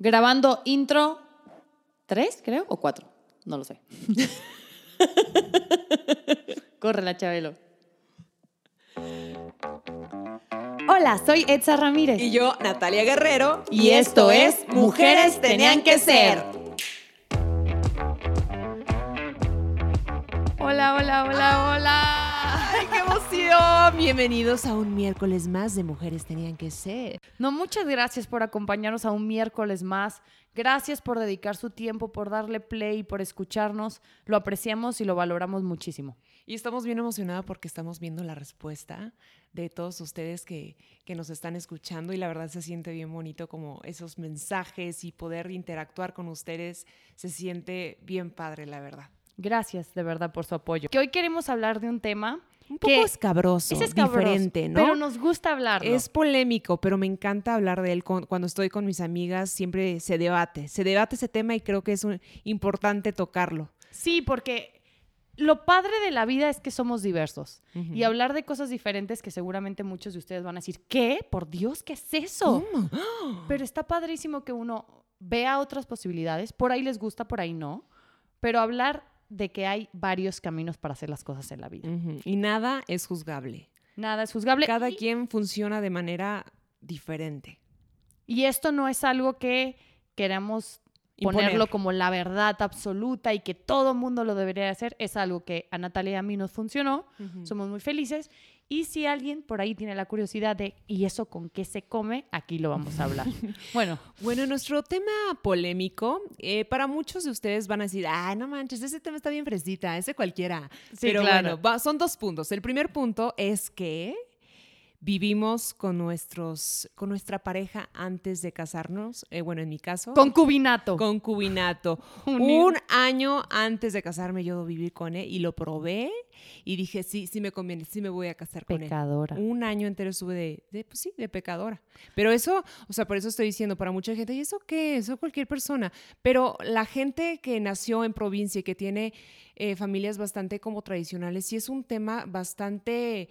Grabando intro tres, creo, o cuatro. No lo sé. Corre la Chabelo. Hola, soy Edsa Ramírez. Y yo, Natalia Guerrero. Y esto es Mujeres Tenían que Ser. Hola, hola, hola, hola. Bienvenidos a un miércoles más de Mujeres Tenían que Ser. No, muchas gracias por acompañarnos a un miércoles más. Gracias por dedicar su tiempo, por darle play, por escucharnos. Lo apreciamos y lo valoramos muchísimo. Y estamos bien emocionados porque estamos viendo la respuesta de todos ustedes que, que nos están escuchando y la verdad se siente bien bonito como esos mensajes y poder interactuar con ustedes se siente bien padre, la verdad. Gracias de verdad por su apoyo. Que hoy queremos hablar de un tema Un poco escabroso, es escabroso, diferente, ¿no? pero nos gusta hablarlo. Es polémico, pero me encanta hablar de él cuando estoy con mis amigas. Siempre se debate, se debate ese tema y creo que es un- importante tocarlo. Sí, porque lo padre de la vida es que somos diversos y hablar de cosas diferentes que seguramente muchos de ustedes van a decir, ¿qué? Por Dios, ¿qué es eso? ¿Cómo? Pero está padrísimo que uno vea otras posibilidades, por ahí les gusta, por ahí no, pero hablar de que hay varios caminos para hacer las cosas en la vida. Y nada es juzgable. Nada es juzgable. Cada y, quien funciona de manera diferente. y esto no es algo que queramos Imponer. ponerlo como la verdad absoluta y que todo mundo lo debería hacer. Es algo que a Natalia y a mí nos funcionó. Somos muy felices. Y si alguien por ahí tiene la curiosidad de, ¿y eso con qué se come? Aquí lo vamos a hablar. bueno, Bueno, nuestro tema polémico, eh, para muchos de ustedes van a decir, ah, no manches, ese tema está bien fresita, ese cualquiera. Sí, Pero claro. bueno, va- son dos puntos. El primer punto es que vivimos con, nuestros, con nuestra pareja antes de casarnos. Eh, bueno, en mi caso. concubinato. concubinato. Un año antes de casarme yo viví con él y lo probé y dije, sí, sí me conviene, sí me voy a casar con él. Pecadora. Un año entero estuve de, de, pues sí, de pecadora. Pero eso, o sea, por eso estoy diciendo, para mucha gente, ¿y eso qué? Eso cualquier persona. Pero la gente que nació en provincia y que tiene eh, familias bastante como tradicionales, sí es un tema bastante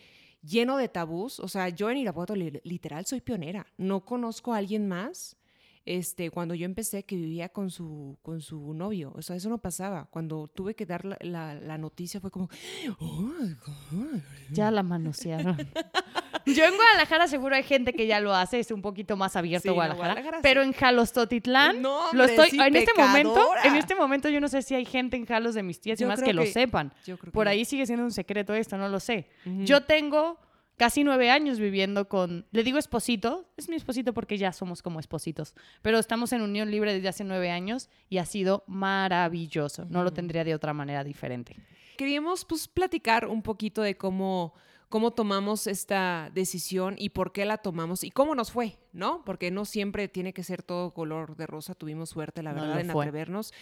lleno de tabús. O sea, yo en Irapuato li- literal soy pionera. No conozco a alguien más. Este, cuando yo empecé que vivía con su, con su novio, o sea, eso no pasaba. Cuando tuve que dar la, la- la noticia fue como, oh, my God". Ya la manosearon. Yo en Guadalajara seguro hay gente que ya lo hace, es un poquito más abierto Sí, no, Guadalajara, Guadalajara sí. pero en Jalostotitlán No, lo hombre, estoy sí, en este momento, pecadora. en este momento yo no sé si hay gente en Jalos de mis tías y Yo más creo que, lo que- sepan. Yo creo que Por no. ahí sigue siendo un secreto esto, no lo sé. Ujú. Yo tengo casi nueve años viviendo con, le digo esposito, es mi esposito porque ya somos como espositos, pero estamos en unión libre desde hace nueve años y ha sido maravilloso. No lo tendría de otra manera diferente. Queríamos pues platicar un poquito de cómo, cómo tomamos esta decisión y por qué la tomamos y cómo nos fue, ¿no? Porque no siempre tiene que ser todo color de rosa. Tuvimos suerte, la No verdad, lo en atrevernos.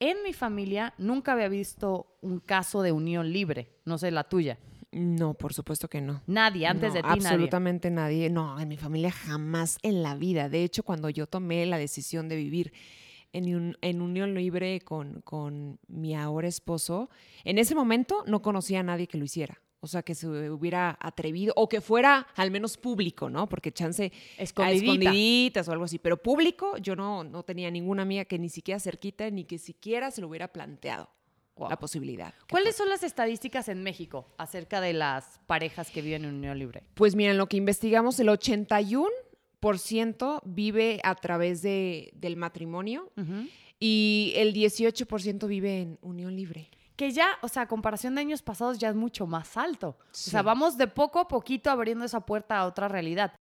En mi familia nunca había visto un caso de unión libre, no sé la tuya. No, por supuesto que no. Nadie, antes No, de ti nadie. Absolutamente nadie. No, en mi familia jamás en la vida. De hecho, cuando yo tomé la decisión de vivir en, un- en unión libre con, con mi ahora esposo, en ese momento no conocía a nadie que lo hiciera. O sea, que se hubiera atrevido o que fuera al menos público, ¿no? Porque chance a Escondidita. escondiditas o algo así. Pero público, yo no, no tenía ninguna amiga que ni siquiera cerquita ni que siquiera se lo hubiera planteado Wow. la posibilidad. ¿Cuáles son las estadísticas en México acerca de las parejas que viven en unión libre? Pues miren, lo que investigamos, el 81% vive a través de, del matrimonio y el 18% vive en unión libre. Que ya, o sea, a comparación de años pasados ya es mucho más alto. Sí. O sea, vamos de poco a poquito abriendo esa puerta a otra realidad.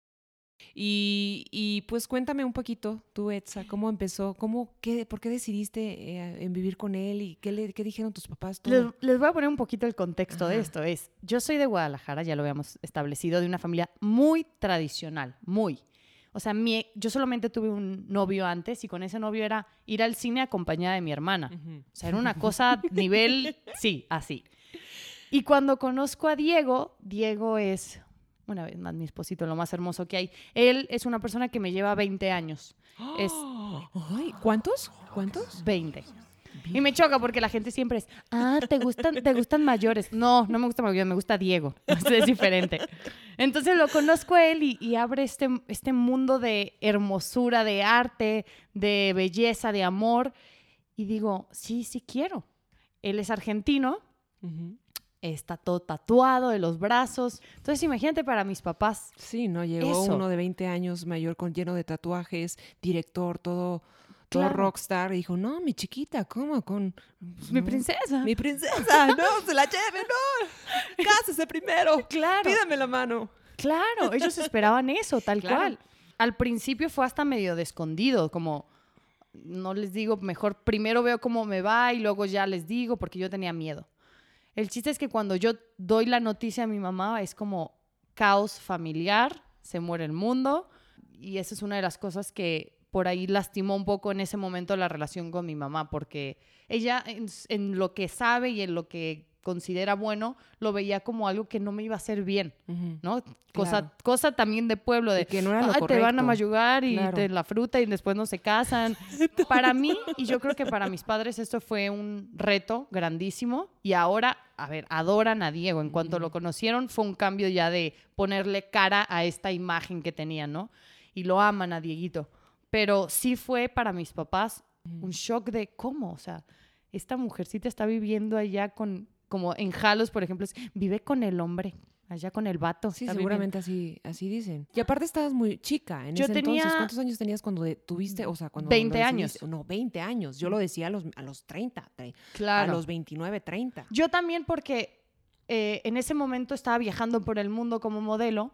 Y, y, pues cuéntame un poquito, tú, Etsa, ¿cómo empezó? ¿Cómo, qué, ¿Por qué decidiste eh, en vivir con él? ¿Y qué, le, qué dijeron tus papás? Todo? Les, les voy a poner un poquito el contexto de esto. Es, yo soy de Guadalajara, ya lo habíamos establecido, de una familia muy tradicional, muy. O sea, mi- yo solamente tuve un novio antes y con ese novio era ir al cine acompañada de mi hermana. O sea, era una cosa nivel, sí, así. Y cuando conozco a Diego, Diego es, una vez más, mi esposito, lo más hermoso que hay. Él es una persona que me lleva 20 años. Es Ay, ¿Cuántos? ¿Cuántos? 20. Y me choca porque la gente siempre es, ah, ¿te gustan, ¿te gustan mayores? No, no me gusta mayores, me gusta Diego. es diferente. Entonces lo conozco a él y, y, abre este, este mundo de hermosura, de arte, de belleza, de amor. Y digo, sí, sí quiero. Él es argentino, está todo tatuado de los brazos. Entonces, imagínate para mis papás. Sí, ¿no? Llegó uno de 20 años mayor con lleno de tatuajes, director, todo, todo rockstar. Y dijo, no, mi chiquita, ¿cómo? Con... Pues, mi princesa. Mi princesa, no, se la lleve, no. Cásese primero. Claro. Pídame la mano. Claro, ellos esperaban eso, tal cual. Al principio fue hasta medio de escondido, como no les digo, mejor primero veo cómo me va y luego ya les digo porque yo tenía miedo. El chiste es que cuando yo doy la noticia a mi mamá es como caos familiar, se muere el mundo y esa es una de las cosas que por ahí lastimó un poco en ese momento la relación con mi mamá porque ella en, lo que sabe y en lo que considera bueno, lo veía como algo que no me iba a hacer bien, ¿no? Cosa, cosa también de pueblo, de que no era lo te van a mayugar y te la fruta y después no se casan. para mí, y yo creo que para mis padres esto fue un reto grandísimo y ahora, a ver, adoran a Diego. En cuanto lo conocieron, fue un cambio ya de ponerle cara a esta imagen que tenían, ¿no? Y lo aman a Dieguito. Pero sí fue para mis papás un shock de cómo, o sea, esta mujercita está viviendo allá con como en Jalos, por ejemplo, es, vive con el hombre, allá con el vato. Sí, seguramente así, así dicen. Y aparte estabas muy chica en Yo ese tenía entonces. ¿Cuántos años tenías cuando tuviste, o sea, cuando 20 años. No, 20 años. Yo lo decía a los, a los 30, claro. a los 29, 30. Yo también porque eh, en ese momento estaba viajando por el mundo como modelo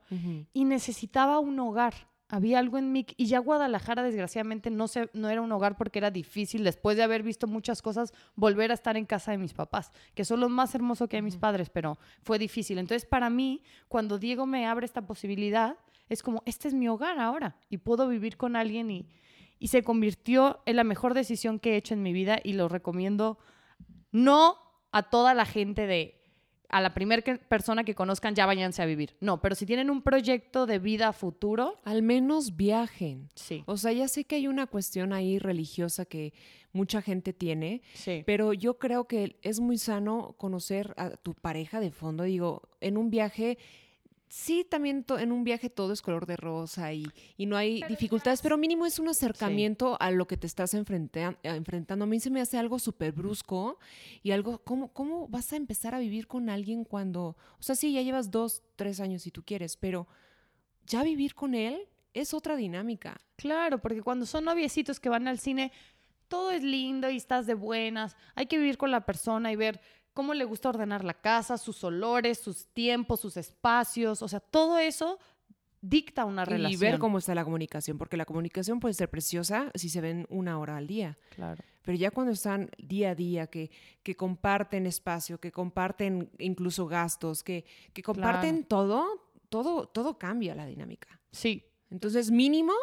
y necesitaba un hogar había algo en mí y ya Guadalajara desgraciadamente no se, no era un hogar porque era difícil después de haber visto muchas cosas volver a estar en casa de mis papás que son los más hermosos que hay mis padres pero fue difícil. Entonces para mí cuando Diego me abre esta posibilidad es como este es mi hogar ahora y puedo vivir con alguien y, y se convirtió en la mejor decisión que he hecho en mi vida y lo recomiendo no a toda la gente de a la primera persona que conozcan ya váyanse a vivir. No, pero si tienen un proyecto de vida futuro. Al menos viajen. Sí. O sea, ya sé que hay una cuestión ahí religiosa que mucha gente tiene, sí. pero yo creo que es muy sano conocer a tu pareja de fondo. Digo, en un viaje sí, también en un viaje todo es color de rosa y, no hay dificultades, pero mínimo es un acercamiento a lo que te estás enfrentando. A mí se me hace algo súper brusco y algo, ¿cómo, ¿cómo vas a empezar a vivir con alguien cuando, o sea, sí, ya llevas dos, tres años si tú quieres, pero ya vivir con él es otra dinámica. Claro, porque cuando son noviecitos que van al cine, todo es lindo y estás de buenas, hay que vivir con la persona y ver cómo le gusta ordenar la casa, sus olores, sus tiempos, sus espacios, o sea, todo eso dicta una relación. Y ver cómo está la comunicación, porque la comunicación puede ser preciosa si se ven una hora al día. Claro. Pero ya cuando están día a día, que, que comparten espacio, que comparten incluso gastos, que, que comparten todo, todo, todo cambia la dinámica. Sí. Entonces, mínimo,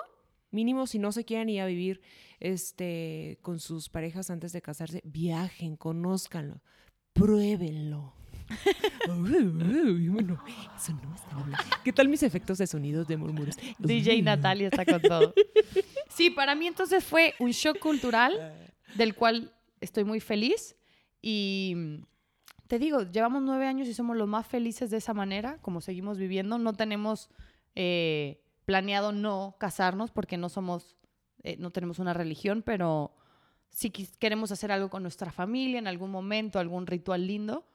mínimo si no se quieren ir a vivir este, con sus parejas antes de casarse, viajen, conózcanlo pruébenlo. ¿Qué tal mis efectos de sonidos de murmuros? DJ Natalia está con todo. Sí, para mí entonces fue un shock cultural del cual estoy muy feliz y te digo, llevamos nueve años y somos los más felices de esa manera, como seguimos viviendo. No tenemos eh, planeado no casarnos porque no somos, eh, no tenemos una religión, pero si queremos hacer algo con nuestra familia en algún momento, algún ritual lindo.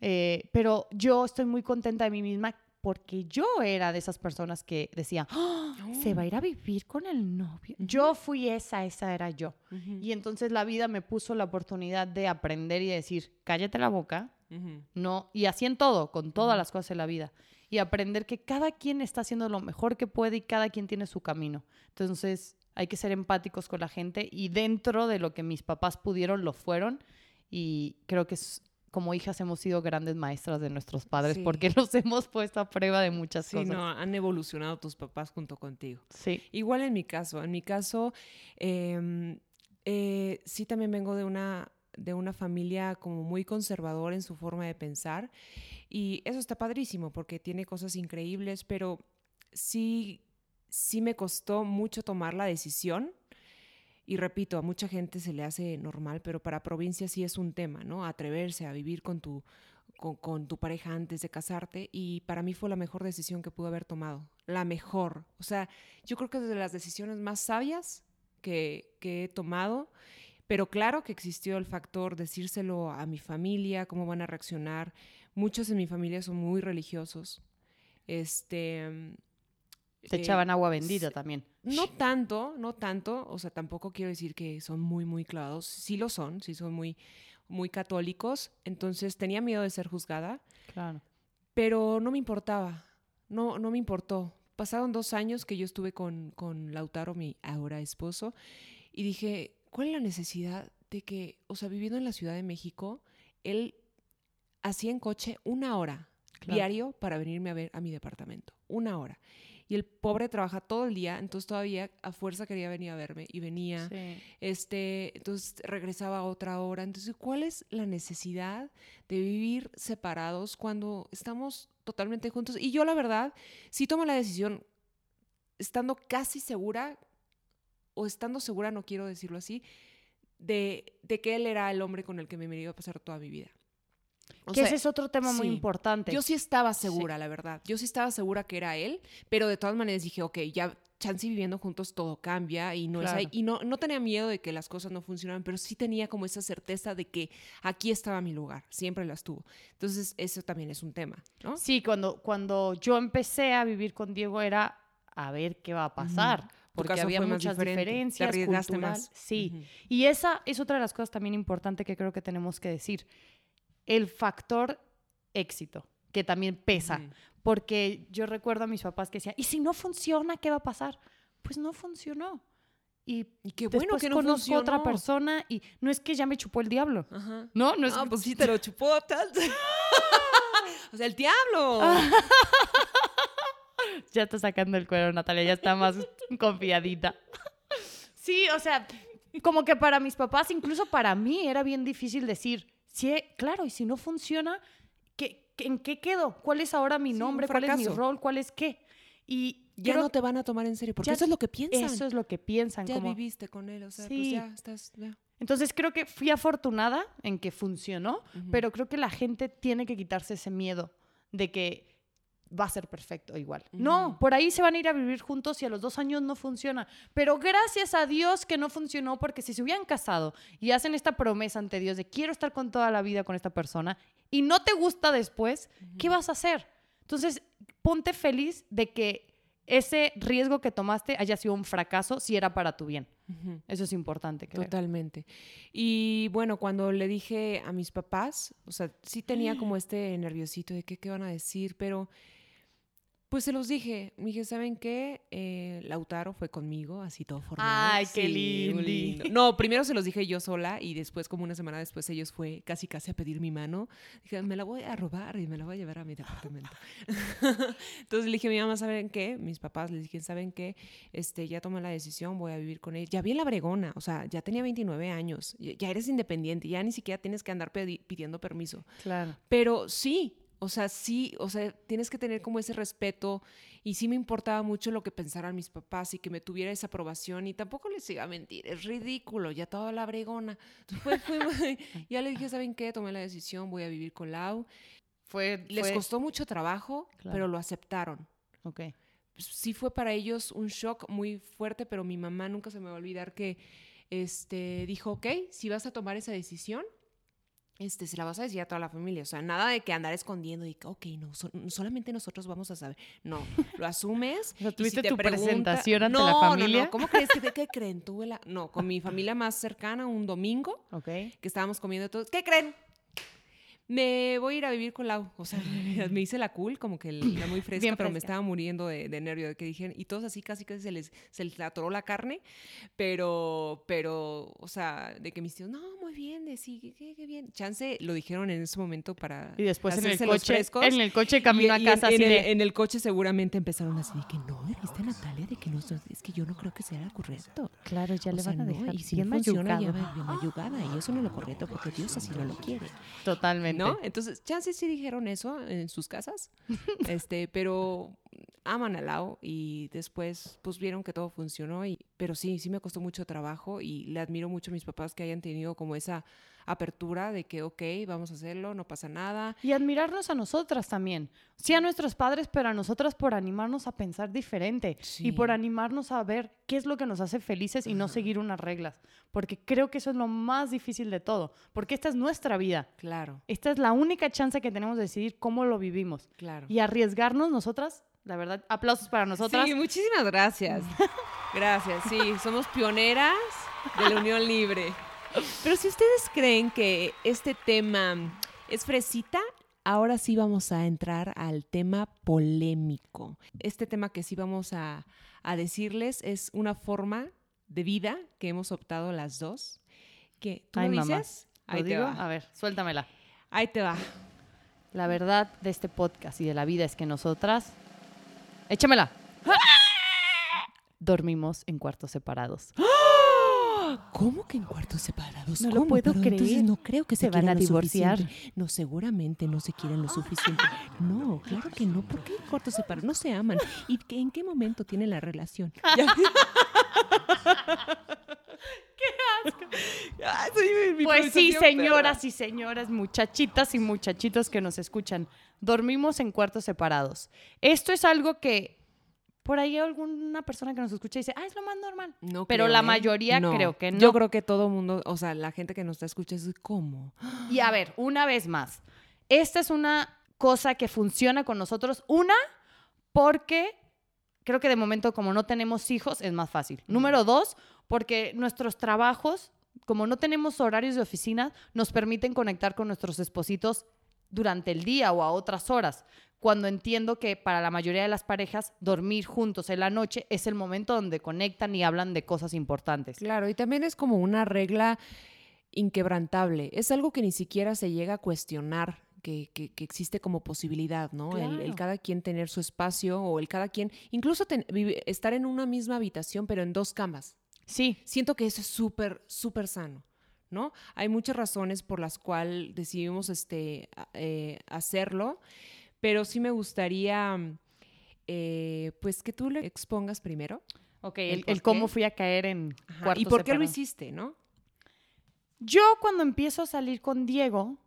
Eh, pero yo estoy muy contenta de mí misma porque yo era de esas personas que decía, ¡Ah! se va a ir a vivir con el novio. Yo fui esa, esa era yo. Y entonces la vida me puso la oportunidad de aprender y decir, cállate la boca, no, y así en todo, con todas las cosas de la vida. Y aprender que cada quien está haciendo lo mejor que puede y cada quien tiene su camino. Entonces, hay que ser empáticos con la gente y dentro de lo que mis papás pudieron, lo fueron y creo que como hijas hemos sido grandes maestras de nuestros padres porque los hemos puesto a prueba de muchas cosas. Sí, no, han evolucionado tus papás junto contigo. Sí. Igual en mi caso, en mi caso, em, eh, sí también vengo de una, de una familia como muy conservadora en su forma de pensar y eso está padrísimo porque tiene cosas increíbles, pero sí sí me costó mucho tomar la decisión y repito, a mucha gente se le hace normal, pero para provincia sí es un tema, ¿no? Atreverse a vivir con tu, con, tu pareja antes de casarte y para mí fue la mejor decisión que pude haber tomado, la mejor. O sea, yo creo que es de las decisiones más sabias que, que he tomado, pero claro que existió el factor decírselo a mi familia, cómo van a reaccionar. Muchos en mi familia son muy religiosos. Este, te echaban agua bendita también. No tanto, no tanto. O sea, tampoco quiero decir que son muy, muy clavados. Sí lo son, sí son muy, muy católicos. Entonces tenía miedo de ser juzgada. Claro. Pero no me importaba. No, no me importó. Pasaron dos años que yo estuve con, con Lautaro, mi ahora esposo, y dije, ¿cuál es la necesidad de que, o sea, viviendo en la Ciudad de México, él hacía en coche una hora diario para venirme a ver a mi departamento? Una hora y el pobre trabaja todo el día, entonces todavía a fuerza quería venir a verme y venía, este, entonces regresaba a otra hora. Entonces, ¿cuál es la necesidad de vivir separados cuando estamos totalmente juntos? Y yo la verdad, sí tomo la decisión estando casi segura, o estando segura, no quiero decirlo así, de, de que él era el hombre con el que me iba a pasar toda mi vida que ese es otro tema muy importante. Yo sí estaba segura, la verdad. Yo sí estaba segura que era él, pero de todas maneras dije, ok, ya chance viviendo juntos todo cambia y no es ahí. Y no, no tenía miedo de que las cosas no funcionaran, pero sí tenía como esa certeza de que aquí estaba mi lugar, siempre las tuvo. Entonces, eso también es un tema, ¿no? Sí, cuando, cuando yo empecé a vivir con Diego era a ver qué va a pasar. Porque había muchas diferencias. Te más. Sí. Y esa es otra de las cosas también importantes que creo que tenemos que decir el factor éxito, que también pesa. Porque yo recuerdo a mis papás que decían, ¿y si no funciona, qué va a pasar? Pues no funcionó. Y, qué bueno que no conozco otra persona y no es que ya me chupó el diablo. No, no es pues sí te lo chupó tal. o sea, el diablo. ya está sacando el cuero, Natalia, ya está más confiadita. sí, o sea, como que para mis papás, incluso para mí, era bien difícil decir, Sí, claro, y si no funciona, ¿qué, ¿en qué quedo? ¿Cuál es ahora mi nombre? ¿Cuál es mi rol? ¿Cuál es qué? Y ya no te van a tomar en serio, porque eso es lo que piensan. Eso es lo que piensan. Ya viviste con él, o sea, pues ya estás... Entonces creo que fui afortunada en que funcionó, pero creo que la gente tiene que quitarse ese miedo de que va a ser perfecto igual. No, por ahí se van a ir a vivir juntos y a los dos años no funciona. Pero gracias a Dios que no funcionó porque si se hubieran casado y hacen esta promesa ante Dios de quiero estar con toda la vida con esta persona y no te gusta después, ¿qué vas a hacer? Entonces, ponte feliz de que ese riesgo que tomaste haya sido un fracaso si era para tu bien. Eso es importante. Totalmente. Y bueno, cuando le dije a mis papás, o sea, sí tenía como este nerviosito de qué, qué van a decir, pero pues se los dije, me dije, ¿saben qué? Eh, Lautaro fue conmigo, así todo formal. Ay, qué lindo. No, primero se los dije yo sola y después, como una semana después, ellos fue casi casi a pedir mi mano. Dije, me la voy a robar y me la voy a llevar a mi departamento. Entonces le dije a mi mamá, ¿saben qué? Mis papás les dije, ¿saben qué? Este, ya tomé la decisión, voy a vivir con él. Ya vi en la bregona, o sea, ya tenía 29 años, ya eres independiente, ya ni siquiera tienes que andar pidiendo permiso. Claro. Pero sí, o sea, sí, o sea, tienes que tener como ese respeto y sí me importaba mucho lo que pensaran mis papás y que me tuviera esa aprobación y tampoco les iba a mentir, es ridículo, ya toda la bregona. Fue, ya le dije, ¿saben qué? Tomé la decisión, voy a vivir con Lau. Fue, les costó mucho trabajo, pero lo aceptaron. Ok. Sí fue para ellos un shock muy fuerte, pero mi mamá nunca se me va a olvidar que este, dijo, ok, si vas a tomar esa decisión, este, se la vas a decir a toda la familia. O sea, nada de que andar escondiendo y que, ok, no, solamente nosotros vamos a saber. No, lo asumes. ¿Tuviste tu presentación ante la familia? No, no, ¿cómo crees que qué creen? Tuve la, no, con mi familia más cercana un domingo, okay. que estábamos comiendo todos. ¿Qué creen? Me voy a ir a vivir con Lau. O sea, me hice la cool, como que la muy fresca, pero me estaba muriendo de, de, nervio de que dijeron, y todos así casi casi se les, se les atoró la carne, pero, pero, o sea, de que mis tíos, no, muy bien, de sí, qué, qué, bien. Chance lo dijeron en ese momento para. Y después en el coche, en el coche camino a casa. En, así en, el, coche seguramente empezaron así de que no, ¿viste Natalia? De que no, es que yo no creo que sea correcto. Claro, ya le van a dejar. y si no funciona, ya mayugada, y eso no es lo correcto porque Dios así no lo quiere. Totalmente. ¿No? Entonces, chances sí dijeron eso en sus casas, este, pero aman a Lau y después pues vieron que todo funcionó. Y, pero sí, sí me costó mucho trabajo y le admiro mucho a mis papás que hayan tenido como esa apertura de que, ok, vamos a hacerlo, no pasa nada. Y admirarnos a nosotras también. Sí a nuestros padres, pero a nosotras por animarnos a pensar diferente y por animarnos a ver qué es lo que nos hace felices y no seguir unas reglas. Porque creo que eso es lo más difícil de todo. Porque esta es nuestra vida. Claro. Esta es la única chance que tenemos de decidir cómo lo vivimos. Claro. Y arriesgarnos nosotras, la verdad, aplausos para nosotras. Sí, muchísimas gracias. gracias, sí, somos pioneras de la Unión Libre. Pero si ustedes creen que este tema es fresita, ahora sí vamos a entrar al tema polémico. Este tema que sí vamos a, decirles es una forma de vida que hemos optado las dos. Que, ¿Tú Ay, lo dices? Ahí te va. A ver, suéltamela. Ahí te va. La verdad de este podcast y de la vida es que nosotras... Échamela. Dormimos en cuartos separados. ¿Cómo que en cuartos separados? No lo puedo creer. Entonces no creo que se, van a divorciar. No, seguramente no se quieren lo suficiente. No, claro que no. ¿Por qué en cuartos separados? No se aman. ¿Y en qué momento tienen la relación? ¡Qué asco! pues sí, señoras y señores, muchachitas y muchachitos que nos escuchan, dormimos en cuartos separados. Esto es algo que por ahí alguna persona que nos escucha dice, ah, es lo más normal. No Pero la ¿eh? mayoría creo que no. Yo creo que todo el mundo, o sea, la gente que nos está escuchando es ¿cómo? Y a ver, una vez más, esta es una cosa que funciona con nosotros. Una, porque creo que de momento como no tenemos hijos es más fácil. Número dos, porque nuestros trabajos, como no tenemos horarios de oficina, nos permiten conectar con nuestros espositos durante el día o a otras horas cuando entiendo que para la mayoría de las parejas dormir juntos en la noche es el momento donde conectan y hablan de cosas importantes. Claro, y también es como una regla inquebrantable. Es algo que ni siquiera se llega a cuestionar. Que, existe como posibilidad, ¿no? El, cada quien tener su espacio o el cada quien, incluso estar en una misma habitación, pero en dos camas. Sí. Siento que eso es súper, súper sano. ¿No? Hay muchas razones por las cuales decidimos este, eh, hacerlo pero sí me gustaría, eh, pues, que tú le expongas primero. Ok, el, cómo fui a caer en ¿Y por qué lo hiciste, no? Yo cuando empiezo a salir con Diego,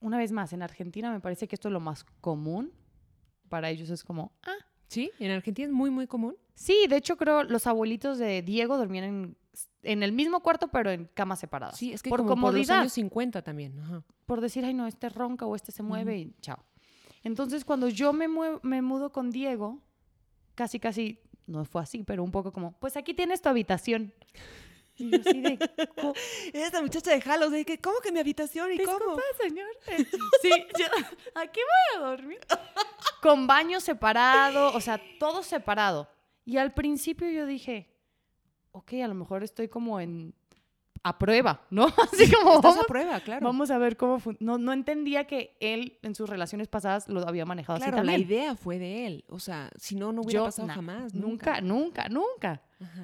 una vez más, en Argentina me parece que esto es lo más común. Para ellos es como, ah. Sí, en Argentina es muy, muy común. Sí, de hecho creo los abuelitos de Diego dormían en, en el mismo cuarto, pero en camas separadas. Sí, es que por como comodidad. por los años 50 también. Por decir, ay, no, este ronca o este se mueve y chao. Entonces, cuando yo me, me mudo con Diego, casi, casi, no fue así, pero un poco como, pues aquí tienes tu habitación. Y yo así de, Esta muchacha de Halos, de que, ¿cómo que mi habitación? ¿Y cómo? señor? Sí, yo, aquí voy a dormir. Con baño separado, o sea, todo separado. Y al principio yo dije, ok, a lo mejor estoy como en a prueba, ¿no? Así como vamos, a prueba, claro. Vamos a ver cómo no, no entendía que él en sus relaciones pasadas lo había manejado así también. la idea fue de él, o sea, si no no hubiera pasado jamás, nunca, nunca, nunca.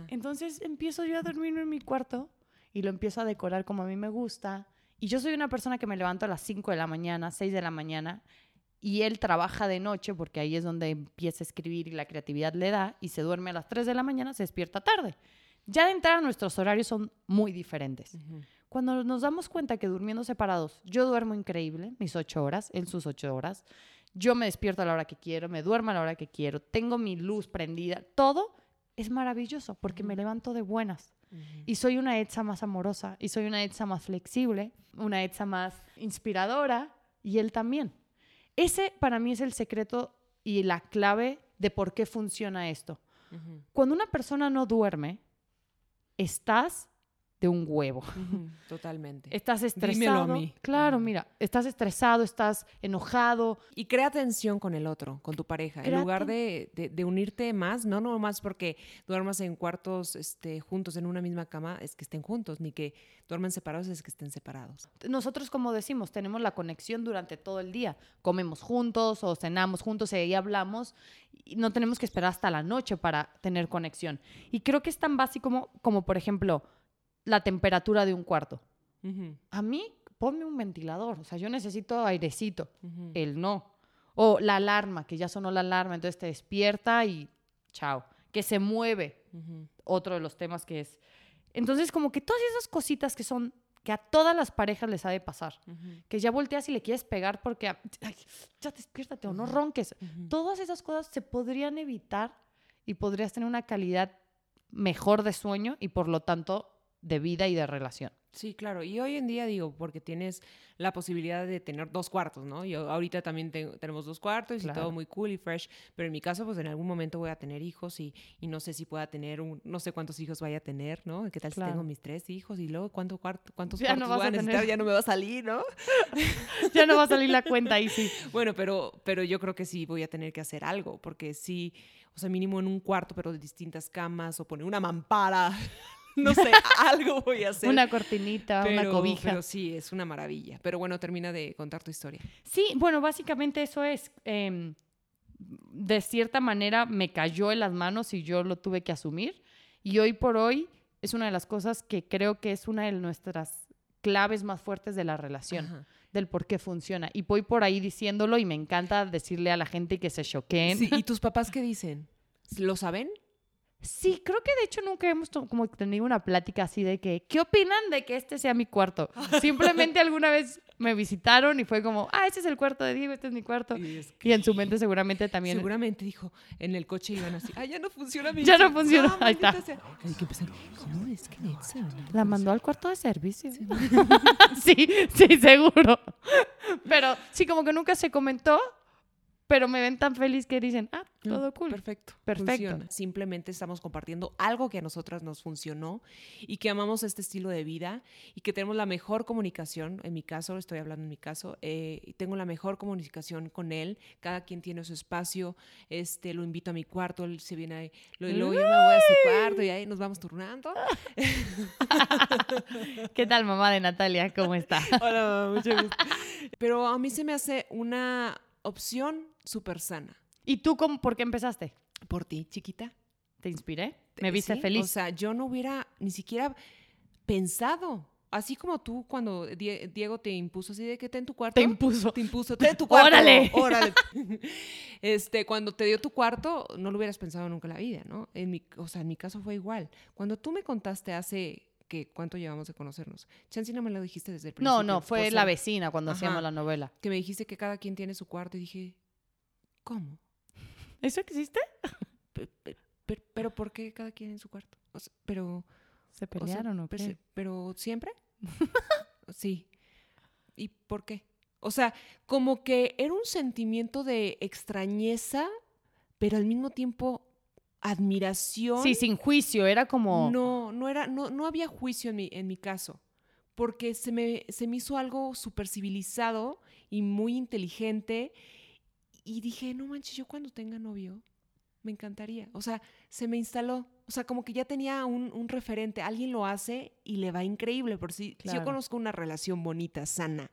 Entonces empiezo yo a dormirme en mi cuarto y lo empiezo a decorar como a mí me gusta. Y yo soy una persona que me levanto a las 5 de la mañana, 6 de la mañana, y él trabaja de noche porque ahí es donde empieza a escribir y la creatividad le da, y se duerme a las 3 de la mañana, se despierta tarde. Ya de entrada nuestros horarios son muy diferentes. Cuando nos damos cuenta que durmiendo separados, yo duermo increíble, mis ocho horas, él sus ocho horas, yo me despierto a la hora que quiero, me duermo a la hora que quiero, tengo mi luz prendida, todo es maravilloso porque me levanto de buenas. Y soy una Etsa más amorosa, y soy una Etsa más flexible, una Etsa más inspiradora, y él también. Ese para mí es el secreto y la clave de por qué funciona esto. Cuando una persona no duerme, estás de un huevo. totalmente. Estás estresado. A mí. Claro, mira, estás estresado, estás enojado. Y crea tensión con el otro, con tu pareja. En lugar de, unirte más, no nomás porque duermas en cuartos este, juntos en una misma cama, es que estén juntos, ni que duerman separados, es que estén separados. Nosotros, como decimos, tenemos la conexión durante todo el día. Comemos juntos o cenamos juntos y ahí hablamos. Y no tenemos que esperar hasta la noche para tener conexión. Y creo que es tan básico como, como por ejemplo, la temperatura de un cuarto. A mí, ponme un ventilador. O sea, yo necesito airecito. Él no. O la alarma, que ya sonó la alarma, entonces te despierta y chao. Que se mueve, otro de los temas que es. Entonces, como que todas esas cositas que son, que a todas las parejas les ha de pasar. Que ya volteas y le quieres pegar porque, ay, ya despiértate o no ronques. Todas esas cosas se podrían evitar y podrías tener una calidad mejor de sueño y por lo tanto de vida y de relación. Sí, claro. Y hoy en día digo, porque tienes la posibilidad de tener dos cuartos, ¿no? Yo ahorita también tengo- tenemos dos cuartos y Claro. todo muy cool y fresh, pero en mi caso, pues en algún momento voy a tener hijos y, y no sé si pueda tener un, no sé cuántos hijos vaya a tener, ¿no? ¿Qué tal si Claro. tengo mis tres hijos y luego cuánto cuarto, cuántos Ya no cuartos voy a a necesitar? tener. Ya no me va a salir, ¿no? ya no va a salir la cuenta ahí, sí. Bueno, pero, pero yo creo que sí voy a tener que hacer algo, porque sí, o sea, mínimo en un cuarto, pero de distintas camas, o poner una mampara, no sé, algo voy a hacer. Una cortinita, una Pero- cobija. Pero sí, es una maravilla. Pero bueno, termina de contar tu historia. Sí, bueno, básicamente eso es. em, de cierta manera me cayó en las manos y yo lo tuve que asumir. Y hoy por hoy es una de las cosas que creo que es una de nuestras claves más fuertes de la relación, Ajá. del por qué funciona. Y voy por ahí diciéndolo y me encanta decirle a la gente que se choqueen. Sí, ¿Y tus papás qué dicen? ¿Lo saben? Sí, creo que de hecho nunca hemos como tenido una plática así de que, ¿qué opinan de que este sea mi cuarto? Simplemente alguna vez me visitaron y fue como, ah, este es el cuarto de Diego, este es mi cuarto. Y es Y en su mente seguramente también... Seguramente dijo, en el coche iban así, ah, ya no funciona mi Ya no chip". funciona, Ah, ahí está. sea. Hay que empezar, ¿cómo es que Netza, no? La mandó al cuarto de servicio. Sí, sí, seguro. Pero sí, como que nunca se comentó, pero me ven tan feliz que dicen, ah, todo cool. Perfecto. Perfecto. funciona. Simplemente estamos compartiendo algo que a nosotras nos funcionó y que amamos este estilo de vida y que tenemos la mejor comunicación. En mi caso, estoy hablando en mi caso, eh, tengo la mejor comunicación con él. Cada quien tiene su espacio. Este, lo invito a mi cuarto, él se viene ahí. lo- Luego yo me voy a su cuarto y ahí nos vamos turnando. ¿Qué tal, mamá de Natalia? ¿Cómo está? Hola, mucho gusto. Pero a mí se me hace una opción súper sana. ¿Y tú cómo, por qué empezaste? Por ti, chiquita. ¿Te inspiré? ¿Me viste Sí, feliz? O sea, yo no hubiera ni siquiera pensado. Así como tú cuando Die- Diego te impuso así de que ten tu cuarto. Te impuso. Te impuso, ten tu cuarto. ¡Órale! Órale. Este, cuando te dio tu cuarto, no lo hubieras pensado nunca en la vida, ¿no? En mi, o sea, en mi caso fue igual. Cuando tú me contaste hace que cuánto llevamos de conocernos, Chansi no me lo dijiste desde el principio. No, no, fue la vecina cuando Ajá. hacíamos la novela. Que me dijiste que cada quien tiene su cuarto y dije, ¿cómo? ¿Eso existe? Pe- pe- pe- Pero, ¿por qué cada quien en su cuarto? O sea, pero ¿Se O sea, pelearon o, pero, qué? pero siempre. sí. ¿Y por qué? O sea, como que era un sentimiento de extrañeza, pero al mismo tiempo admiración. Sí, sin juicio, era como... No, no era, no, no había juicio en mi, en mi caso. Porque se me, se me hizo algo súper civilizado y muy inteligente. Y dije, no manches, yo cuando tenga novio, me encantaría. O sea, se me instaló. O sea, como que ya tenía un, un referente. Alguien lo hace y le va increíble. Por si, si yo conozco una relación bonita, sana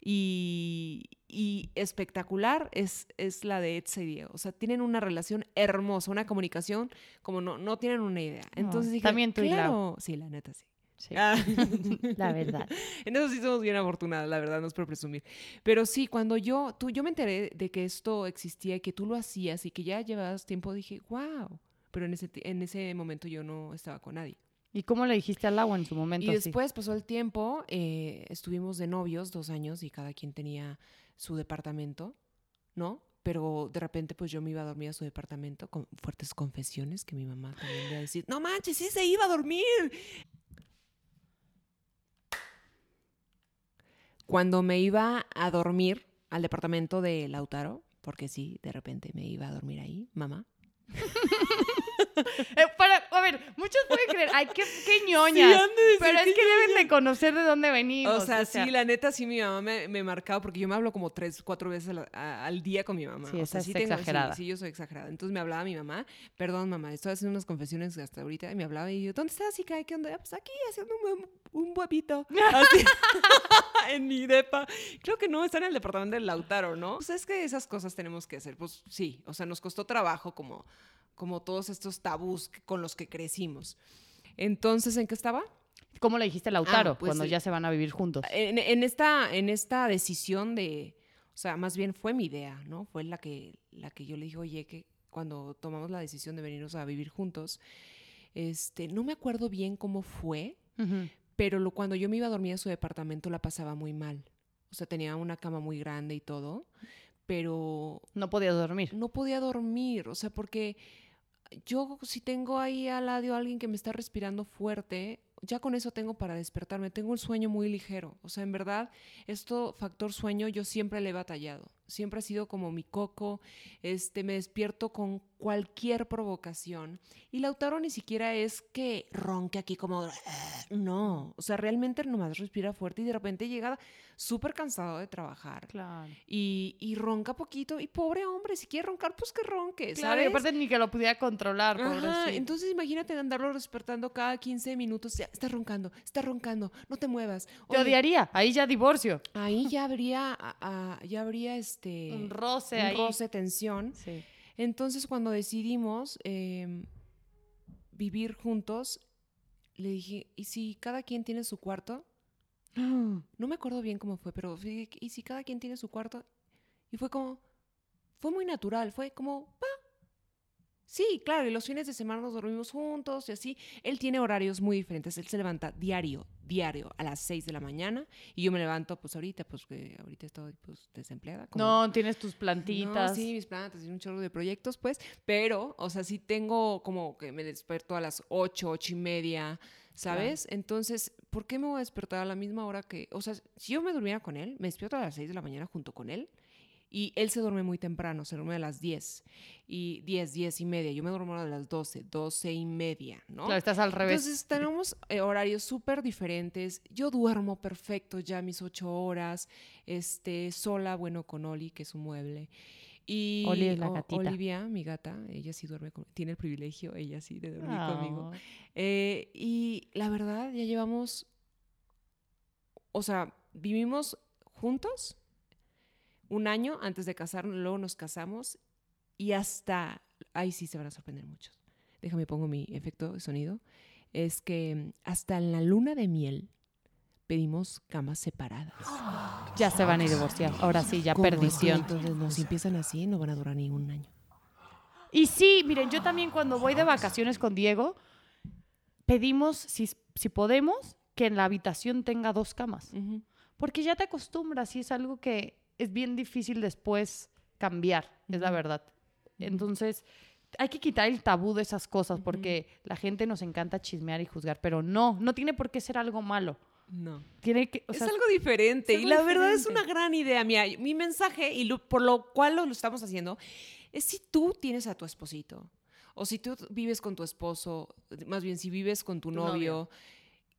y, y espectacular, es, es la de Edsa y Diego. O sea, tienen una relación hermosa, una comunicación como no, no tienen una idea. Entonces dije, también tú y claro. Sí, la neta, sí. Sí, Ah. la verdad. En eso sí somos bien afortunadas, la verdad, no es por presumir. Pero sí, cuando yo, tú, yo me enteré de que esto existía y que tú lo hacías y que ya llevabas tiempo, dije, wow. Pero en ese, en ese momento yo no estaba con nadie. ¿Y cómo le dijiste al agua en su momento? Y después pasó el tiempo, eh, estuvimos de novios dos años y cada quien tenía su departamento, ¿no? Pero de repente pues yo me iba a dormir a su departamento con fuertes confesiones que mi mamá también le iba a decir, no manches, sí se iba a dormir. Cuando me iba a dormir al departamento de Lautaro, porque sí, de repente me iba a dormir ahí, mamá. Eh, para, a ver, muchos pueden creer, ay, qué, qué ñoñas. Sí, pero es que deben de conocer de dónde venimos. O sea, sí, la neta, sí, mi mamá me, me marcaba, porque yo me hablo como tres, cuatro veces a- al día con mi mamá. Sí, o sea, es sí tengo- exagerada. Sí, yo soy exagerada. Entonces me hablaba mi mamá, perdón, mamá, estoy haciendo unas confesiones hasta ahorita, y me hablaba y yo, ¿dónde estás, hija? ¿Qué onda? "Ah, Pues aquí, haciendo un, un huevito. Así, en mi depa. Creo que no, está en el departamento del Lautaro, ¿no? Pues es que esas cosas tenemos que hacer. Pues sí, o sea, nos costó trabajo como, como todos estos tabús con los que crecimos. Entonces, ¿en qué estaba? ¿Cómo le dijiste a Lautaro Ah, pues cuando sí. ya se van a vivir juntos? en, en esta, en esta decisión de, O sea, más bien fue mi idea, ¿no? Fue la que, la que yo le dije, oye, que cuando tomamos la decisión de venirnos a vivir juntos, este, no me acuerdo bien cómo fue, pero lo, cuando yo me iba a dormir a su departamento la pasaba muy mal. O sea, tenía una cama muy grande y todo, pero... No podía dormir. No podía dormir, o sea, porque yo si tengo ahí al lado alguien que me está respirando fuerte, ya con eso tengo para despertarme. Tengo un sueño muy ligero. O sea, en verdad, esto, factor sueño, yo siempre le he batallado. Siempre ha sido como mi coco. Este, me despierto con cualquier provocación. Y Lautaro ni siquiera es que ronque aquí como... No, o sea, realmente nomás respira fuerte y de repente llega súper cansado de trabajar. Claro. Y, y, ronca poquito. Y pobre hombre, si quiere roncar, pues que ronque, ¿sabes? Claro, y aparte ni que lo pudiera controlar, Ajá, Entonces imagínate andarlo despertando cada 15 minutos. Ya, está roncando, está roncando, no te muevas. Te odiaría, ahí ya divorcio. Ahí ya habría, ya habría este... Un roce un ahí. roce, tensión. Sí. Entonces cuando decidimos em, vivir juntos, le dije, ¿y si cada quien tiene su cuarto? No me acuerdo bien cómo fue, pero ¿y si cada quien tiene su cuarto? Y fue como, fue muy natural, fue como, pa. Sí, claro, y los fines de semana nos dormimos juntos y así. Él tiene horarios muy diferentes. Él se levanta diario, diario, a las 6 de la mañana. Y yo me levanto, pues ahorita, pues que ahorita estoy pues, desempleada. no, tienes tus plantitas. No, sí, mis plantas y un chorro de proyectos, pues. Pero, o sea, sí tengo como que me despierto a las 8, 8 y media, ¿sabes? Entonces, ¿por qué me voy a despertar a la misma hora que... O sea, si yo me durmiera con él, me despierto a las 6 de la mañana junto con él. Y él se duerme muy temprano, se duerme a las 10 y 10, 10 y media. Yo me duermo a las 12, 12 y media, ¿no? Claro, estás al revés. Entonces tenemos eh, horarios súper diferentes. Yo duermo perfecto ya mis 8 horas, este, sola, bueno, con Oli, que es un mueble. Y Oli es la gatita. Olivia, mi gata, ella sí duerme, con, tiene el privilegio, ella sí, de dormir conmigo. Eh, y la verdad, ya llevamos, o sea, vivimos juntos un año antes de casarnos, luego nos casamos y hasta, ahí sí se van a sorprender muchos. Déjame pongo mi efecto de sonido. Es que hasta en la luna de miel pedimos camas separadas. Ya se van a divorciar. Ahora sí, ya perdición. Entonces, no, si empiezan así, no van a durar ni un año. Y sí, miren, yo también cuando voy de vacaciones con Diego, pedimos, si, si podemos, que en la habitación tenga dos camas. Porque ya te acostumbras y es algo que es bien difícil después cambiar, es la verdad. Entonces, hay que quitar el tabú de esas cosas porque la gente nos encanta chismear y juzgar, pero no, no tiene por qué ser algo malo. No. Tiene que, es algo diferente y la verdad es una gran idea. Mira, mi mensaje, y por lo cual lo, estamos haciendo, es si tú tienes a tu esposito o si tú vives con tu esposo, más bien si vives con tu, novio,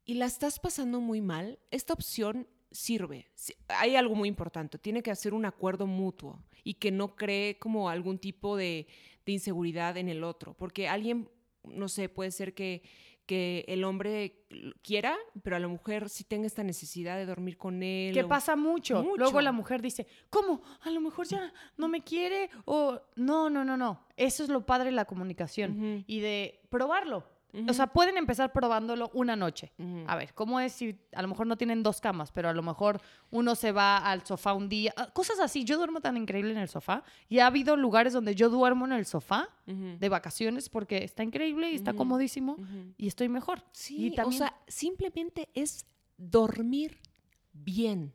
y la estás pasando muy mal, esta opción sirve. Hay algo muy importante, tiene que hacer un acuerdo mutuo y que no cree como algún tipo de, inseguridad en el otro, porque alguien, no sé, puede ser que, que el hombre quiera, pero a la mujer sí tenga esta necesidad de dormir con él. Que pasa mucho. Luego la mujer dice, ¿cómo? A lo mejor ya no me quiere o no, no, no, no. Eso es lo padre de la comunicación y de probarlo. O sea, pueden empezar probándolo una noche. A ver, ¿cómo es si a lo mejor no tienen dos camas, pero a lo mejor uno se va al sofá un día? Ah, cosas así. Yo duermo tan increíble en el sofá. Y ha habido lugares donde yo duermo en el sofá de vacaciones porque está increíble y está comodísimo y estoy mejor. Sí, o sea, simplemente es dormir bien.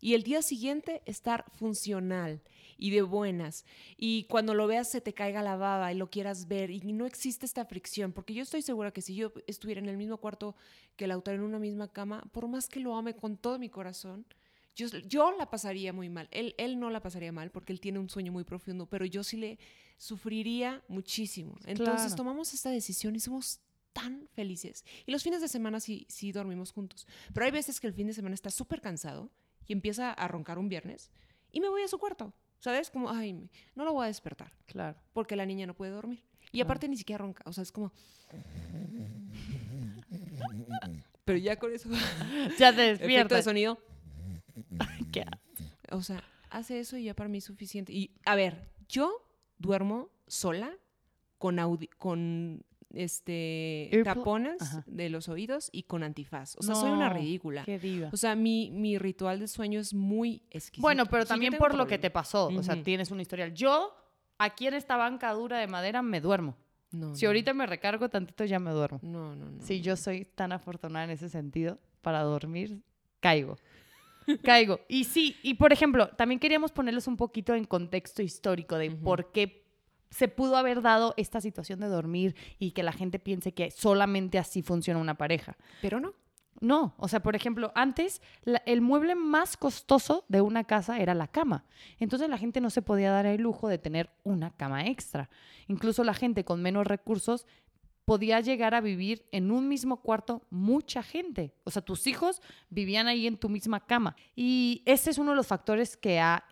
Y el día siguiente estar funcional y de buenas. Y cuando lo veas se te caiga la baba y lo quieras ver y no existe esta fricción, porque yo estoy segura que si yo estuviera en el mismo cuarto que el autor en una misma cama, por más que lo ame con todo mi corazón, yo, yo la pasaría muy mal. Él, él no la pasaría mal porque él tiene un sueño muy profundo, pero yo sí le sufriría muchísimo. Entonces tomamos esta decisión y somos tan felices. Y los fines de semana sí, sí dormimos juntos. Pero hay veces que el fin de semana está súper cansado y empieza a roncar un viernes y me voy a su cuarto. ¿Sabes? Como, ay, no lo voy a despertar. Claro. Porque la niña no puede dormir. Y aparte ni siquiera ronca. O sea, es como. Pero ya con eso. ya te despierta. Efecto de sonido. ¿Qué? O sea, hace eso y ya para mí es suficiente. Y a ver, yo duermo sola con, con este, Earpl- tapones Ajá. de los oídos y con antifaz. O sea, soy una No, ridícula. Qué diva. O sea, mi, mi ritual de sueño es muy exquisito. Bueno, pero Sí, también tengo por lo que te pasó. O sea, tienes un historial. Yo, aquí en esta banca dura de madera, me duermo. No, Si no, ahorita me recargo tantito, ya me duermo. No, no, no. Si yo soy tan afortunada en ese sentido, para dormir, caigo. Caigo. Y sí, y por ejemplo, también queríamos ponerles un poquito en contexto histórico de Ujú. por qué se pudo haber dado esta situación de dormir y que la gente piense que solamente así funciona una pareja. Pero no. No, o sea, por ejemplo, antes la- el mueble más costoso de una casa era la cama. Entonces la gente no se podía dar el lujo de tener una cama extra. Incluso la gente con menos recursos podía llegar a vivir en un mismo cuarto mucha gente. O sea, tus hijos vivían ahí en tu misma cama. Y ese es uno de los factores que ha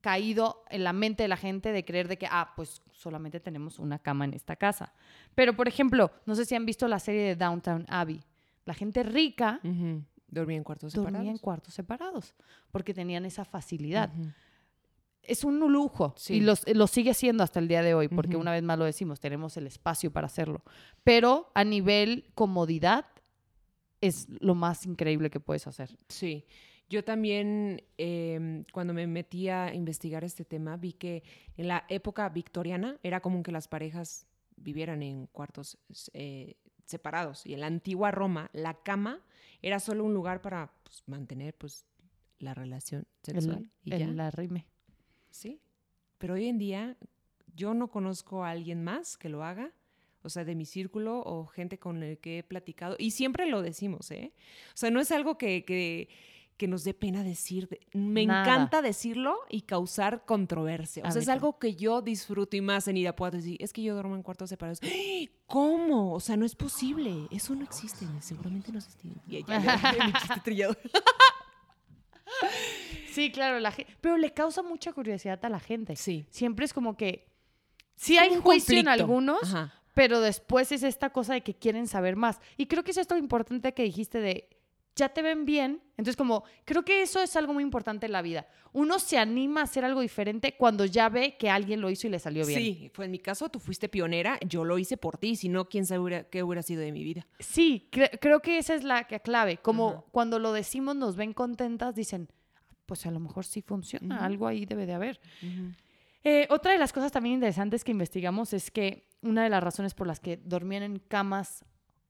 caído en la mente de la gente de creer de que, ah, pues solamente tenemos una cama en esta casa. Pero, por ejemplo, no sé si han visto la serie de Downtown Abbey. La gente rica. Dormía en cuartos dormía separados. en cuartos separados porque tenían esa facilidad. Es un lujo Sí. y los- lo sigue siendo hasta el día de hoy porque una vez más lo decimos, tenemos el espacio para hacerlo. Pero a nivel comodidad es lo más increíble que puedes hacer. Sí. Yo también, em, cuando me metí a investigar este tema, vi que en la época victoriana era común que las parejas vivieran en cuartos eh, separados. Y en la antigua Roma, la cama era solo un lugar para pues, mantener pues, la relación sexual. El, y el ya. la rime. Sí. Pero hoy en día yo no conozco a alguien más que lo haga, o sea, de mi círculo o gente con el que he platicado. Y siempre lo decimos, ¿eh? O sea, no es algo que, que, que nos dé pena decir. de- Me Nada. encanta decirlo y causar controversia. O sea, es algo que yo disfruto y más en Irapuato. Es que yo duermo en cuartos separados. ¿Cómo? O sea, no es posible. Eso no existe. Seguramente no existe. Y ya, ya, ya, mi chiste trillado. Sí, claro, la pero le causa mucha curiosidad a la gente. Sí. Siempre es como que sí hay un juicio en algunos, Ajá. pero después es esta cosa de que quieren saber más. Y creo que es esto lo importante que dijiste de ya te ven bien. Entonces, como creo que eso es algo muy importante en la vida. Uno se anima a hacer algo diferente cuando ya ve que alguien lo hizo y le salió bien. Sí, fue en mi caso, tú fuiste pionera, yo lo hice por ti, si no, quién sabe qué hubiera sido de mi vida. Sí, cre- creo que esa es la clave. Como Ajá. cuando lo decimos, nos ven contentas, dicen, pues a lo mejor sí funciona, algo ahí debe de haber. Eh, otra de las cosas también interesantes que investigamos es que una de las razones por las que dormían en camas,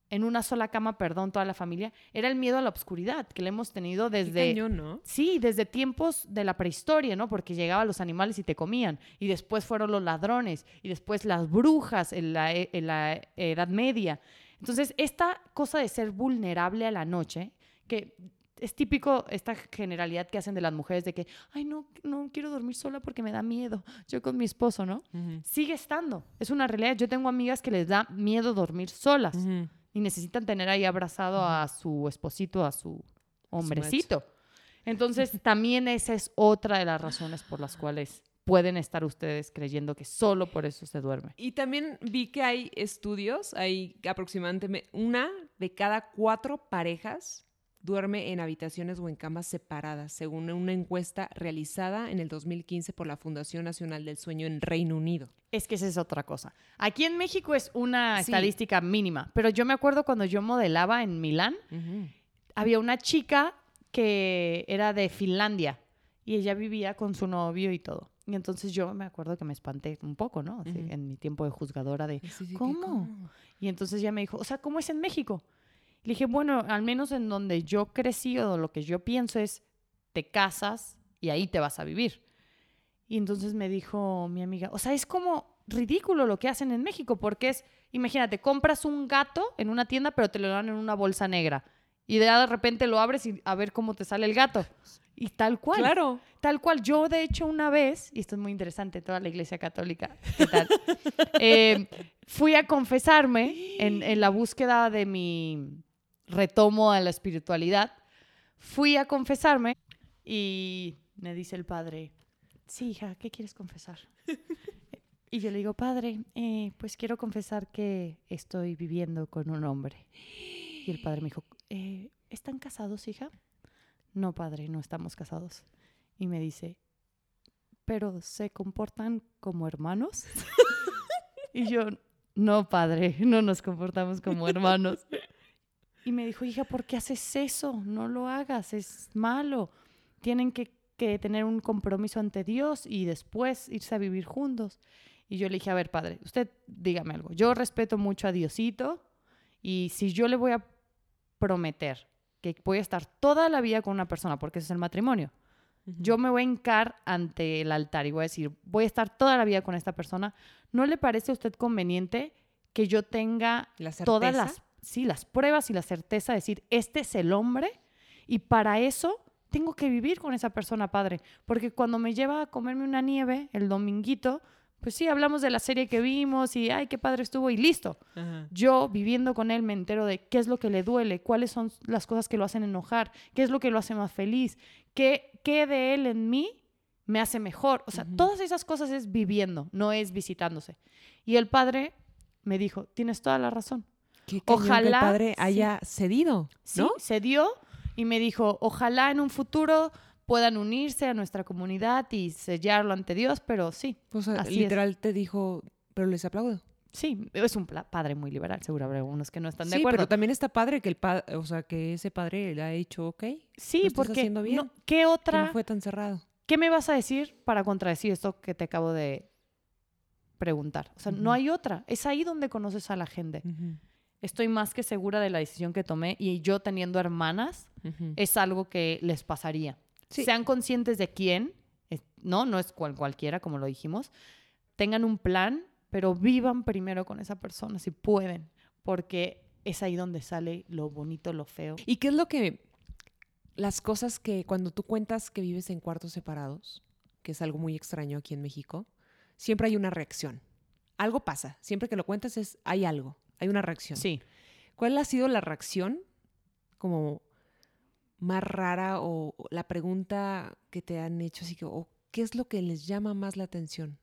en una sola cama, perdón, toda la familia, era el miedo a la oscuridad, que le hemos tenido Qué desde... cañón, ¿no? Sí, desde tiempos de la prehistoria, ¿no? Porque llegaban los animales y te comían. Y después fueron los ladrones. Y después las brujas en la, e- en la Edad Media. Entonces, esta cosa de ser vulnerable a la noche, que es típico esta generalidad que hacen de las mujeres de que, ay, no, no quiero dormir sola porque me da miedo. Yo con mi esposo, ¿no? Sigue estando. Es una realidad. Yo tengo amigas que les da miedo dormir solas. Y necesitan tener ahí abrazado a su esposito, a su hombrecito. Entonces, también esa es otra de las razones por las cuales pueden estar ustedes creyendo que solo por eso se duerme. Y también vi que hay estudios, hay aproximadamente una de cada cuatro parejas duerme en habitaciones o en camas separadas, según una encuesta realizada en el 2015 por la Fundación Nacional del Sueño en Reino Unido. Es que esa es otra cosa. Aquí en México es una Sí. estadística mínima, pero yo me acuerdo cuando yo modelaba en Milán, había una chica que era de Finlandia y ella vivía con su novio y todo. Y entonces yo me acuerdo que me espanté un poco, ¿no? Así. En mi tiempo de juzgadora de, Sí, sí, ¿qué? ¿Cómo? Y entonces ella me dijo, o sea, ¿cómo es en México? Le dije, bueno, al menos en donde yo crecí o lo que yo pienso es, te casas y ahí te vas a vivir. Y entonces me dijo mi amiga, o sea, es como ridículo lo que hacen en México, porque es, imagínate, compras un gato en una tienda, pero te lo dan en una bolsa negra. Y de, de repente lo abres y a ver cómo te sale el gato. Y tal cual. Claro. Tal cual. Yo, de hecho, una vez, y esto es muy interesante, toda la iglesia católica, ¿qué tal? Eh, fui a confesarme en, en la búsqueda de mi retomo a la espiritualidad. Fui a confesarme y me dice el padre, sí, hija, ¿qué quieres confesar? Y yo le digo, padre, eh, pues quiero confesar que estoy viviendo con un hombre. Y el padre me dijo, "Eh, ¿están casados, hija? No, padre, no estamos casados. Y me dice, ¿pero se comportan como hermanos? y yo, no, padre, no nos comportamos como hermanos. Y me dijo, hija, ¿por qué haces eso? No lo hagas, es malo. Tienen que, que tener un compromiso ante Dios y después irse a vivir juntos. Y yo le dije, a ver, padre, usted dígame algo. Yo respeto mucho a Diosito y si yo le voy a prometer que voy a estar toda la vida con una persona, porque ese es el matrimonio, yo me voy a hincar ante el altar y voy a decir, voy a estar toda la vida con esta persona. ¿No le parece a usted conveniente que yo tenga todas las, sí, las pruebas y la certeza de decir, este es el hombre? Y para eso tengo que vivir con esa persona, padre. Porque cuando me lleva a comerme una nieve el dominguito, pues sí, hablamos de la serie que vimos y, ay, qué padre estuvo y listo. Yo viviendo con él me entero de qué es lo que le duele, cuáles son las cosas que lo hacen enojar, qué es lo que lo hace más feliz, qué, qué de él en mí me hace mejor. O sea, todas esas cosas es viviendo, no es visitándose. Y el padre me dijo, tienes toda la razón. Ojalá el padre haya cedido, ¿no? Sí, cedió y me dijo, ojalá en un futuro puedan unirse a nuestra comunidad y sellarlo ante Dios, pero sí. O sea, literal te dijo, pero les aplaudo. Sí, es un padre muy liberal, seguro habrá unos que no están de acuerdo. Pero también está padre que el o sea, que ese padre le ha dicho, ok. Sí, porque bien, ¿qué otra? no fue tan cerrado. ¿Qué me vas a decir para contradecir esto que te acabo de preguntar? O sea, no hay otra. Es ahí donde conoces a la gente. Estoy más que segura de la decisión que tomé y yo teniendo hermanas es algo que les pasaría. Sean conscientes de quién, no, no es cual, cualquiera, como lo dijimos. Tengan un plan, pero vivan primero con esa persona, si pueden, porque es ahí donde sale lo bonito, lo feo. ¿Y qué es lo que, las cosas que cuando tú cuentas que vives en cuartos separados, que es algo muy extraño aquí en México, siempre hay una reacción. Algo pasa, siempre que lo cuentas es, hay algo, hay una reacción. Sí. ¿Cuál ha sido la reacción como más rara o la pregunta que te han hecho, así que, o qué es lo que les llama más la atención?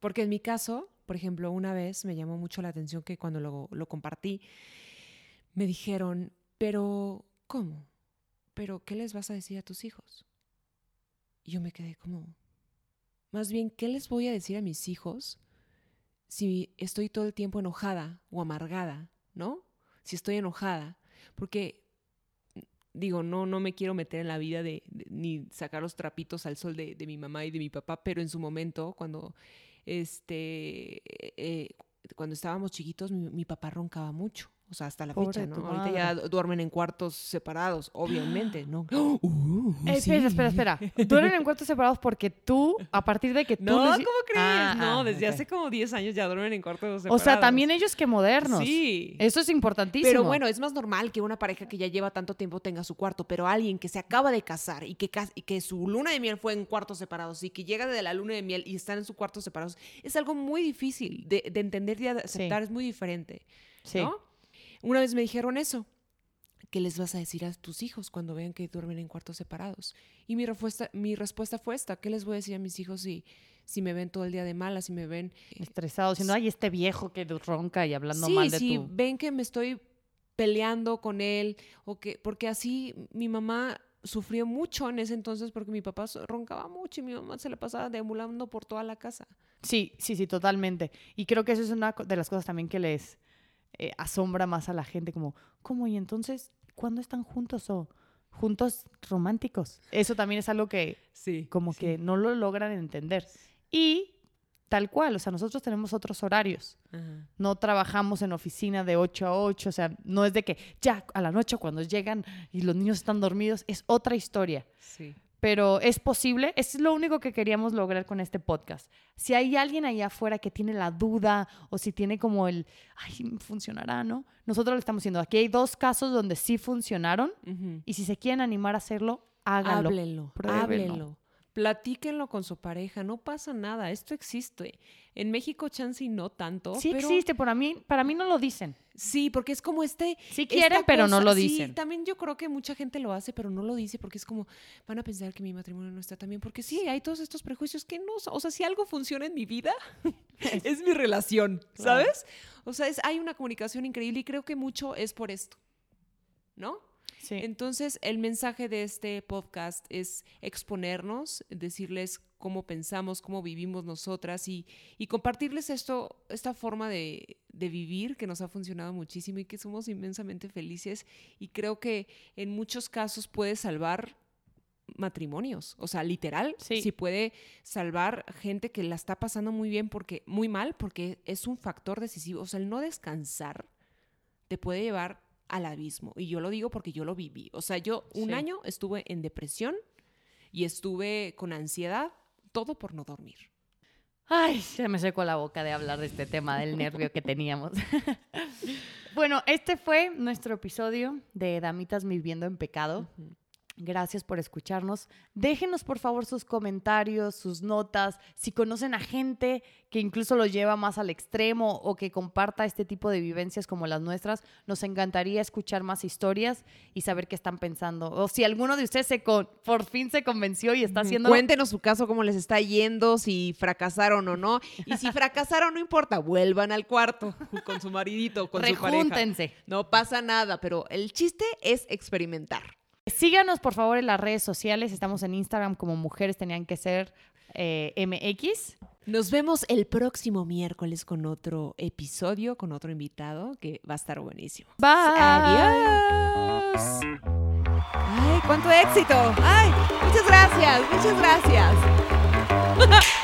Porque en mi caso, por ejemplo, una vez me llamó mucho la atención que cuando lo, lo compartí, me dijeron, pero, ¿cómo? ¿Pero qué les vas a decir a tus hijos? Y yo me quedé como, más bien, ¿qué les voy a decir a mis hijos si estoy todo el tiempo enojada o amargada, ¿no? Si estoy enojada. Porque digo, no, no me quiero meter en la vida de, ni sacar los trapitos al sol de, mi mamá y de mi papá, pero en su momento, cuando, este, eh, cuando estábamos chiquitos, mi papá roncaba mucho. O sea, hasta la fecha, ¿no? Ahorita ya duermen en cuartos separados, obviamente, ¿no? Uh, espera, espera, espera. Duermen en cuartos separados porque tú, a partir de que tú... No, ¿cómo crees? Ah, no, ah, desde hace como 10 años ya duermen en cuartos separados. O sea, también ellos que modernos. Sí. Eso es importantísimo. Pero bueno, es más normal que una pareja que ya lleva tanto tiempo tenga su cuarto, pero alguien que se acaba de casar y que, y que su luna de miel fue en cuartos separados y que llega de la luna de miel y están en su cuarto separados, es algo muy difícil de, entender y de aceptar, es muy diferente. Sí. Una vez me dijeron eso. ¿Qué les vas a decir a tus hijos cuando vean que duermen en cuartos separados? Y mi respuesta, mi respuesta fue esta. ¿Qué les voy a decir a mis hijos si, si me ven todo el día de mala, si me ven... Eh, Estresados, diciendo, ay, este viejo que ronca y hablando mal de si ven que me estoy peleando con él, o que, porque así mi mamá sufrió mucho en ese entonces porque mi papá roncaba mucho y mi mamá se le pasaba deambulando por toda la casa. Sí, sí, sí, totalmente. Y creo que eso es una de las cosas también que les eh, asombra más a la gente, como, ¿cómo? Y entonces, ¿cuándo están juntos o juntos románticos? Eso también es algo que sí, como que no lo logran entender. Y tal cual, o sea, nosotros tenemos otros horarios. No trabajamos en oficina de 8 a 8, o sea, no es de que ya a la noche cuando llegan y los niños están dormidos, es otra historia. Sí pero es posible. Es lo único que queríamos lograr con este podcast. Si hay alguien allá afuera que tiene la duda o si tiene como el, ay, funcionará, ¿no? Nosotros lo estamos haciendo. Aquí hay dos casos donde sí funcionaron y si se quieren animar a hacerlo, háganlo. Háblenlo, háblenlo. Platíquenlo con su pareja, no pasa nada, esto existe. En México, chance no tanto. Sí existe, para mí, para mí no lo dicen. Sí, porque es como este. Sí quieren, pero no lo dicen. Sí, también yo creo que mucha gente lo hace, pero no lo dice porque es como, van a pensar que mi matrimonio no está tan bien. Porque sí, hay todos estos prejuicios que no. O sea, si algo funciona en mi vida, es mi relación, ¿sabes? O sea, es, hay una comunicación increíble y creo que mucho es por esto, ¿no? Entonces, el mensaje de este podcast es exponernos, decirles cómo pensamos, cómo vivimos nosotras y, y compartirles esto, esta forma de, de, vivir que nos ha funcionado muchísimo y que somos inmensamente felices y creo que en muchos casos puede salvar matrimonios, o sea, literal, sí. puede salvar gente que la está pasando muy bien porque muy mal porque es un factor decisivo, o sea, el no descansar te puede llevar al abismo y yo lo digo porque yo lo viví, o sea, yo un año estuve en depresión y estuve con ansiedad, todo por no dormir. Ay, se me secó la boca de hablar de este tema del nervio que teníamos. bueno, este fue nuestro episodio de Damitas Viviendo en Pecado. Gracias por escucharnos. Déjenos por favor sus comentarios, sus notas, si conocen a gente que incluso lo lleva más al extremo o que comparta este tipo de vivencias como las nuestras. Nos encantaría escuchar más historias y saber qué están pensando. O si alguno de ustedes se por fin se convenció y está haciendo... Cuéntenos su caso, cómo les está yendo, si fracasaron o no. Y si fracasaron, no importa, vuelvan al cuarto con su maridito, con su pareja. No pasa nada, pero el chiste es experimentar. Síganos por favor en las redes sociales. Estamos en Instagram como Mujeres Tenían que Ser eh, MX. Nos vemos el próximo miércoles con otro episodio, con otro invitado que va a estar buenísimo. Bye. Adiós. Ay, cuánto éxito. Ay, muchas gracias, muchas gracias.